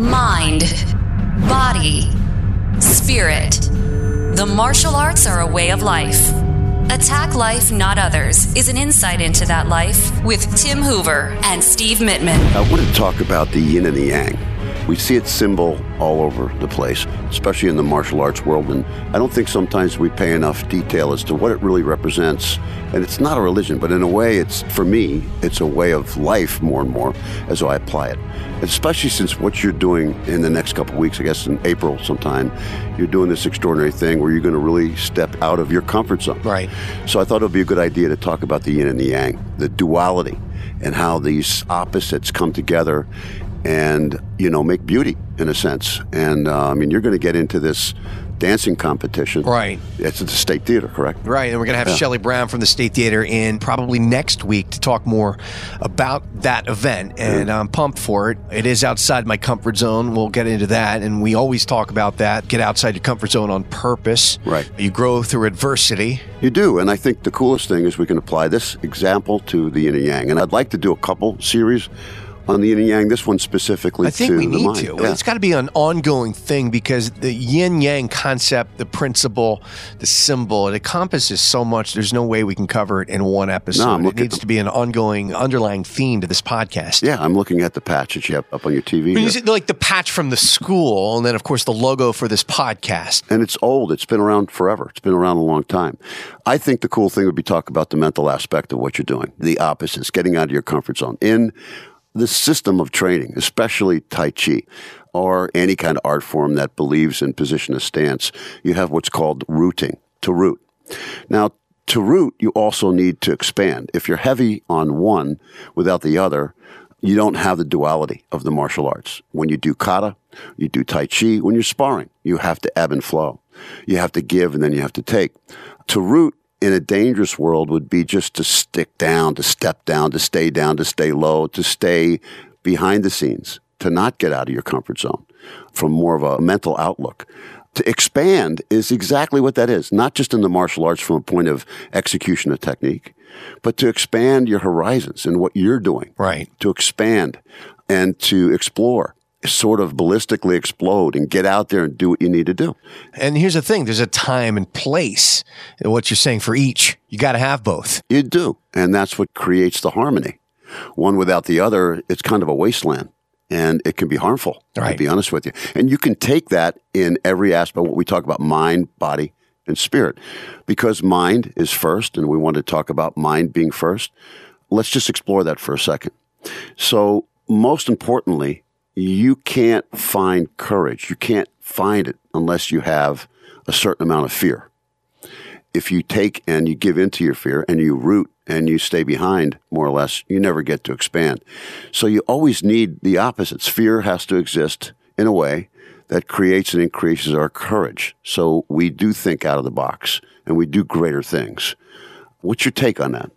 Mind, body, spirit. The martial arts are a way of life. Attack Life, Not Others is an insight into that life with Tim Hoover and Steve Mittman. I want to talk about the yin and the yang. We see its symbol all over the place, especially in the martial arts world. And I don't think sometimes we pay enough detail as to what it really represents. And it's not a religion, but in a way, it's for me, it's a way of life more and more as I apply it. Especially since what you're doing in the next couple weeks, I guess in April sometime, you're doing this extraordinary thing where you're going to really step out of your comfort zone. Right. So I thought it would be a good idea to talk about the yin and the yang, the duality, and how these opposites come together and you know make beauty in a sense. And uh, I mean, you're going to get into this dancing competition, Right. It's at the State Theater, correct? Right, and we're going to have Yeah. Shelley Brown from the State Theater in probably next week to talk more about that event, and I'm pumped for it. It is outside my comfort zone. We'll get into that, and we always talk about that. Get outside your comfort zone on purpose. Right. You grow through adversity. You do, and I think the coolest thing is we can apply this example to the yin and yang. And I'd like to do a couple series on the yin and yang. This one specifically I think we the need mind. to. Yeah. It's got to be an ongoing thing because the yin yang concept, the principle, the symbol, it encompasses so much. There's no way we can cover it in one episode. I'm it needs to be an ongoing, underlying theme to this podcast. yeah, I'm looking at the patch that you have up on your TV. I mean, here. is it like the patch from the school, and then of course the logo for this podcast. and it's old. It's been around forever. It's been around a long time. I think the cool thing would be talk about the mental aspect of what you're doing, the opposites, getting out of your comfort zone. In the system of training, especially Tai Chi or any kind of art form that believes in position of stance, you have what's called rooting, to root. Now, to root, you also need to expand. If you're heavy on one without the other, you don't have the duality of the martial arts. When you do kata, you do tai chi, when you're sparring, you have to ebb and flow. You have to give and then you have to take. To root in a dangerous world would be just to stick down, to step down, to stay down, to stay low, to stay behind the scenes, to not get out of your comfort zone from more of a mental outlook. To expand is exactly what that is, not just in the martial arts from a point of execution of technique, but to expand your horizons and what you're doing. Right. To expand and to explore, sort of ballistically explode and get out there and do what you need to do. And here's the thing: there's a time and place. What you're saying for each, you got to have both. You do. And that's what creates the harmony. One without the other, it's kind of a wasteland and it can be harmful, to Right. be honest with you. And you can take that in every aspect, what we talk about mind, body, and spirit. Because mind is first, and we want to talk about mind being first, let's just explore that for a second. So, most importantly, you can't find courage. You can't find it unless you have a certain amount of fear if you take and you give into your fear and you root and you stay behind more or less, you never get to expand. So you always need the opposites. Fear has to exist in a way that creates and increases our courage. So we do think out of the box and we do greater things. What's your take on that?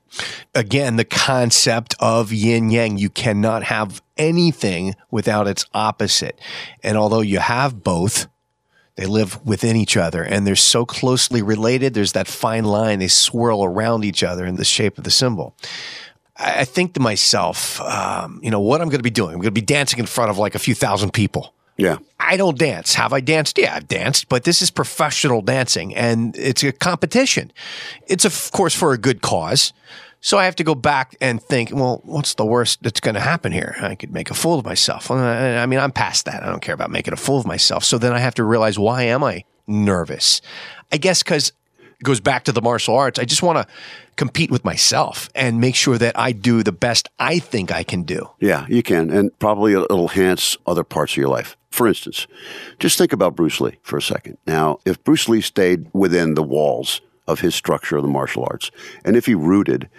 Again, the concept of yin yang. You cannot have anything without its opposite. And although you have both, they live within each other and they're so closely related. There's that fine line. They swirl around each other in the shape of the symbol. I think to myself, um, you know, what I'm going to be doing. I'm going to be dancing in front of like a few thousand people. Yeah. I don't dance. Have I danced? Yeah, I've danced, but this is professional dancing and it's a competition. It's of course for a good cause. So I have to go back and think, well, what's the worst that's going to happen here? I could make a fool of myself. I mean, I'm past that. I don't care about making a fool of myself. So then I have to realize why am I nervous? I guess because goes back to the martial arts. I just want to compete with myself and make sure that I do the best I think I can do. Yeah, you can. And probably it'll enhance other parts of your life. For instance, just think about Bruce Lee for a second. Now, if Bruce Lee stayed within the walls of his structure of the martial arts, and if he rooted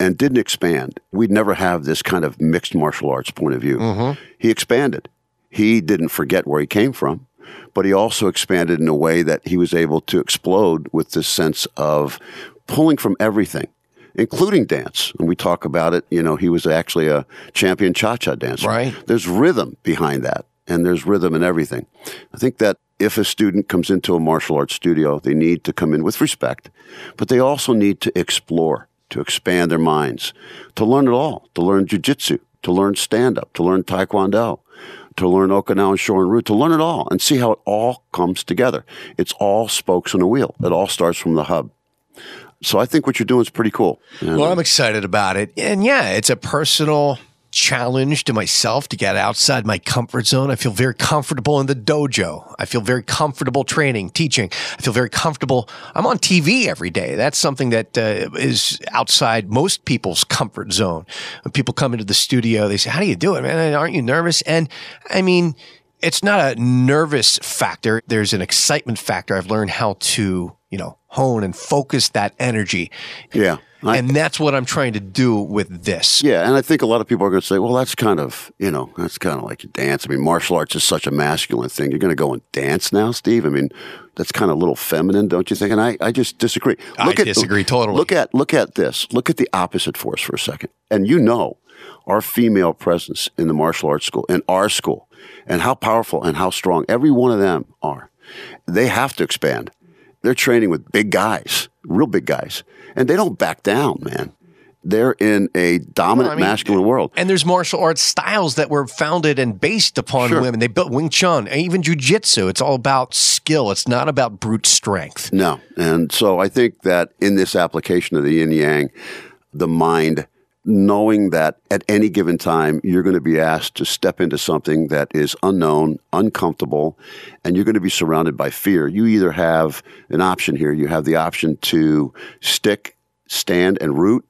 and didn't expand, we'd never have this kind of mixed martial arts point of view. Mm-hmm. He expanded. He didn't forget where he came from, but he also expanded in a way that he was able to explode with this sense of pulling from everything including dance. And we talk about it, you know, he was actually a champion cha cha dancer. Right. There's rhythm behind that, and there's rhythm in everything. I think that if a student comes into a martial arts studio, they need to come in with respect, but they also need to explore, to expand their minds, to learn it all, to learn jujitsu, to learn stand up, to learn taekwondo, to learn Okinawan Shorin Ryu, to learn it all and see how it all comes together. It's all spokes in a wheel. It all starts from the hub. So I think what you're doing is pretty cool. And Well, I'm excited about it. And yeah, it's a personal challenge to myself to get outside my comfort zone. I feel very comfortable in the dojo. I feel very comfortable training, teaching. I feel very comfortable. I'm on TV every day. That's something that uh, is outside most people's comfort zone. When people come into the studio, they say, How do you do it, man? Aren't you nervous? And I mean, it's not a nervous factor. There's an excitement factor. I've learned how to, you know, hone and focus that energy. yeah. I- and that's what I'm trying to do with this. Yeah, and I think a lot of people are going to say, "Well, that's kind of you know, that's kind of like a dance." I mean, martial arts is such a masculine thing. You're going to go and dance now, Steve? I mean, that's kind of a little feminine, don't you think? And I, I just disagree. I disagree totally. Look at look at this. Look at the opposite force for a second, and you know our female presence in the martial arts school, in our school, and how powerful and how strong every one of them are. They have to expand. They're training with big guys, real big guys, and they don't back down, man. They're in a dominant I mean, masculine world. And there's martial arts styles that were founded and based upon Sure. women. They built Wing Chun, and even Jiu-Jitsu. It's all about skill. It's not about brute strength. No. And so I think that in this application of the yin yang, the mind, knowing that at any given time you're going to be asked to step into something that is unknown, uncomfortable, and you're going to be surrounded by fear, you either have an option here. You have the option to stick, stand, and root,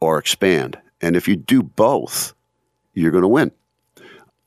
or expand. And if you do both, you're going to win.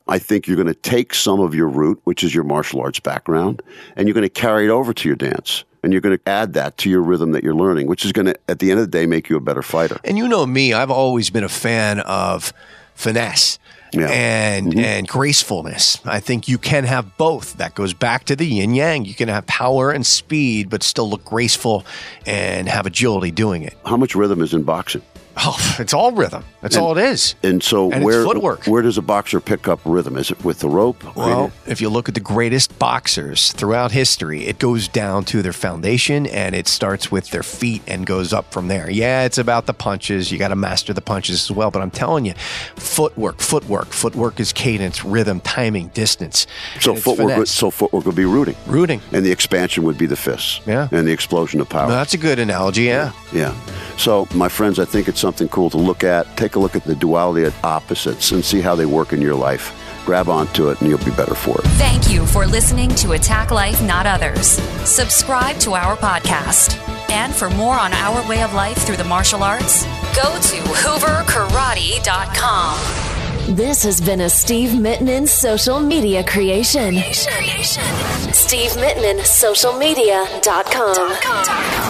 I think you're going to take some of your root, which is your martial arts background, and you're going to carry it over to your dance. And you're going to add that to your rhythm that you're learning, which is going to, at the end of the day, make you a better fighter. And you know me, I've always been a fan of finesse. Yeah. And mm-hmm. and gracefulness. I think you can have both. That goes back to the yin yang. You can have power and speed, but still look graceful and have agility doing it. How much rhythm is in boxing? Oh, it's all rhythm. That's all it is. And so, And where footwork. where does a boxer pick up rhythm? Is it with the rope? Well, if you look at the greatest boxers throughout history, it goes down to their foundation and it starts with their feet and goes up from there. Yeah, it's about the punches. You got to master the punches as well. But I'm telling you, footwork, footwork, footwork is cadence, rhythm, timing, distance. so footwork. Finesse. so footwork would be rooting, Rooting. and the expansion would be the fists. Yeah. and the explosion of power. No, that's a good analogy. Yeah. Yeah. So, my friends, I think it's something cool to look at. Take a look at the duality of opposites and see how they work in your life. Grab onto it, and you'll be better for it. Thank you for listening to Attack Life Not Others. Subscribe to our podcast. And for more on our way of life through the martial arts, go to hooverkarate.com. This has been a Steve Mittenen social media creation. Steve Mittenen, socialmedia.com.